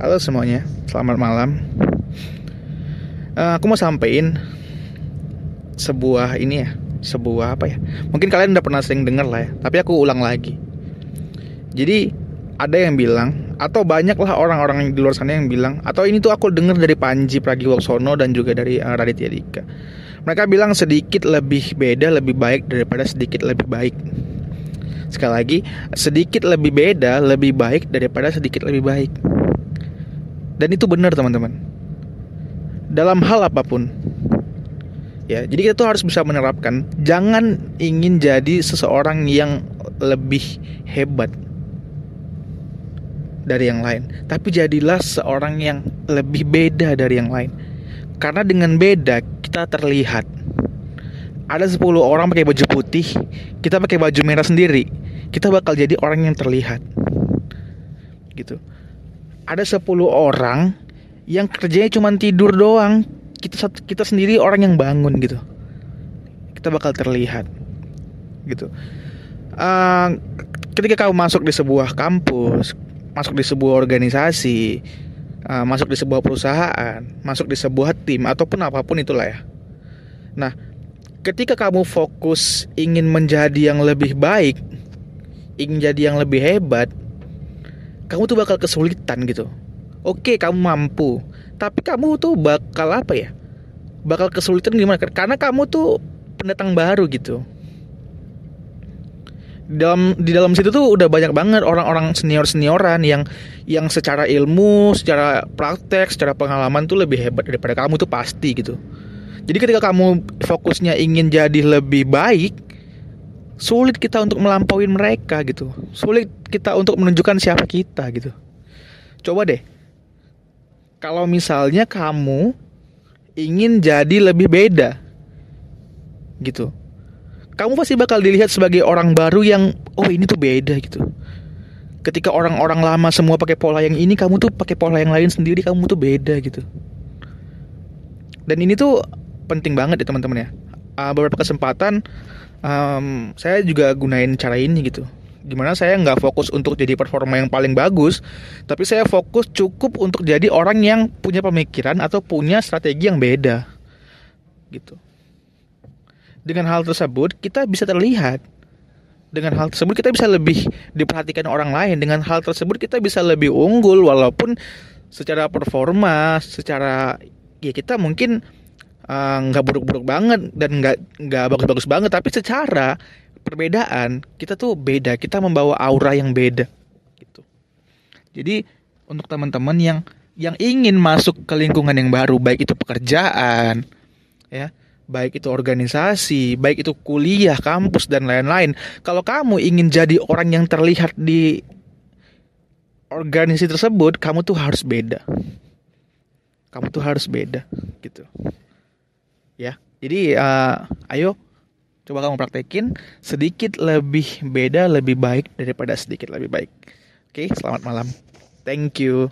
Halo semuanya, selamat malam. Uh, aku mau sampein sebuah ini ya, sebuah apa ya? Mungkin kalian udah pernah sering denger lah ya, tapi aku ulang lagi. Jadi ada yang bilang atau banyaklah orang-orang di luar sana yang bilang atau ini tuh aku dengar dari Panji Pragiwaksono dan juga dari uh, Raditya Dika. Mereka bilang sedikit lebih beda lebih baik daripada sedikit lebih baik. Sekali lagi, sedikit lebih beda lebih baik daripada sedikit lebih baik. Dan itu benar teman-teman. Dalam hal apa pun. Ya, jadi kita tuh harus bisa menerapkan jangan ingin jadi seseorang yang lebih hebat dari yang lain, tapi jadilah seorang yang lebih beda dari yang lain. Karena dengan beda kita terlihat. Ada 10 orang pakai baju putih, kita pakai baju merah sendiri kita bakal jadi orang yang terlihat gitu ada 10 orang yang kerjanya cuma tidur doang. Kita kita sendiri orang yang bangun gitu. Kita bakal terlihat gitu. Uh, ketika kamu masuk di sebuah kampus masuk di sebuah organisasi uh, masuk di sebuah perusahaan masuk di sebuah tim ataupun apa pun itulah ya. Nah ketika kamu fokus ingin menjadi yang lebih baik ingin jadi yang lebih hebat, kamu tuh bakal kesulitan gitu. Oke, kamu mampu, tapi kamu tuh bakal apa ya? Bakal kesulitan gimana? Karena kamu tuh pendatang baru gitu. Di dalam di dalam situ tuh udah banyak banget orang-orang senior senioran yang yang secara ilmu, secara praktek, secara pengalaman tuh lebih hebat daripada kamu tuh pasti gitu. Jadi ketika kamu fokusnya ingin jadi lebih baik, sulit kita untuk melampaui mereka gitu. Sulit kita untuk menunjukkan siapa kita gitu. Coba deh. Kalau misalnya kamu ingin jadi lebih beda gitu. Kamu pasti bakal dilihat sebagai orang baru yang oh ini tuh beda gitu. Ketika orang-orang lama semua pakai pola yang ini kamu tuh pakai pola yang lain sendiri kamu tuh beda gitu. Dan ini tuh penting banget ya teman-teman ya. Uh, beberapa kesempatan um, saya juga gunain cara ini gitu. Gimana saya nggak fokus untuk jadi performa yang paling bagus tapi saya fokus cukup untuk jadi orang yang punya pemikiran atau punya strategi yang beda gitu. Dengan hal tersebut kita bisa terlihat. Dengan hal tersebut kita bisa lebih diperhatikan orang lain. Dengan hal tersebut kita bisa lebih unggul walaupun secara performa secara ya kita mungkin nggak uh, buruk-buruk banget dan nggak nggak bagus-bagus banget. Tapi secara perbedaan kita tuh beda. Kita membawa aura yang beda gitu. Jadi untuk teman-teman yang yang ingin masuk ke lingkungan yang baru baik itu pekerjaan ya baik itu organisasi baik itu kuliah kampus dan lain-lain kalau kamu ingin jadi orang yang terlihat di organisasi tersebut kamu tuh harus beda. Kamu tuh harus beda gitu ya. Jadi uh, ayo coba kamu praktekin sedikit lebih beda lebih baik daripada sedikit lebih baik. Oke selamat malam. Thank you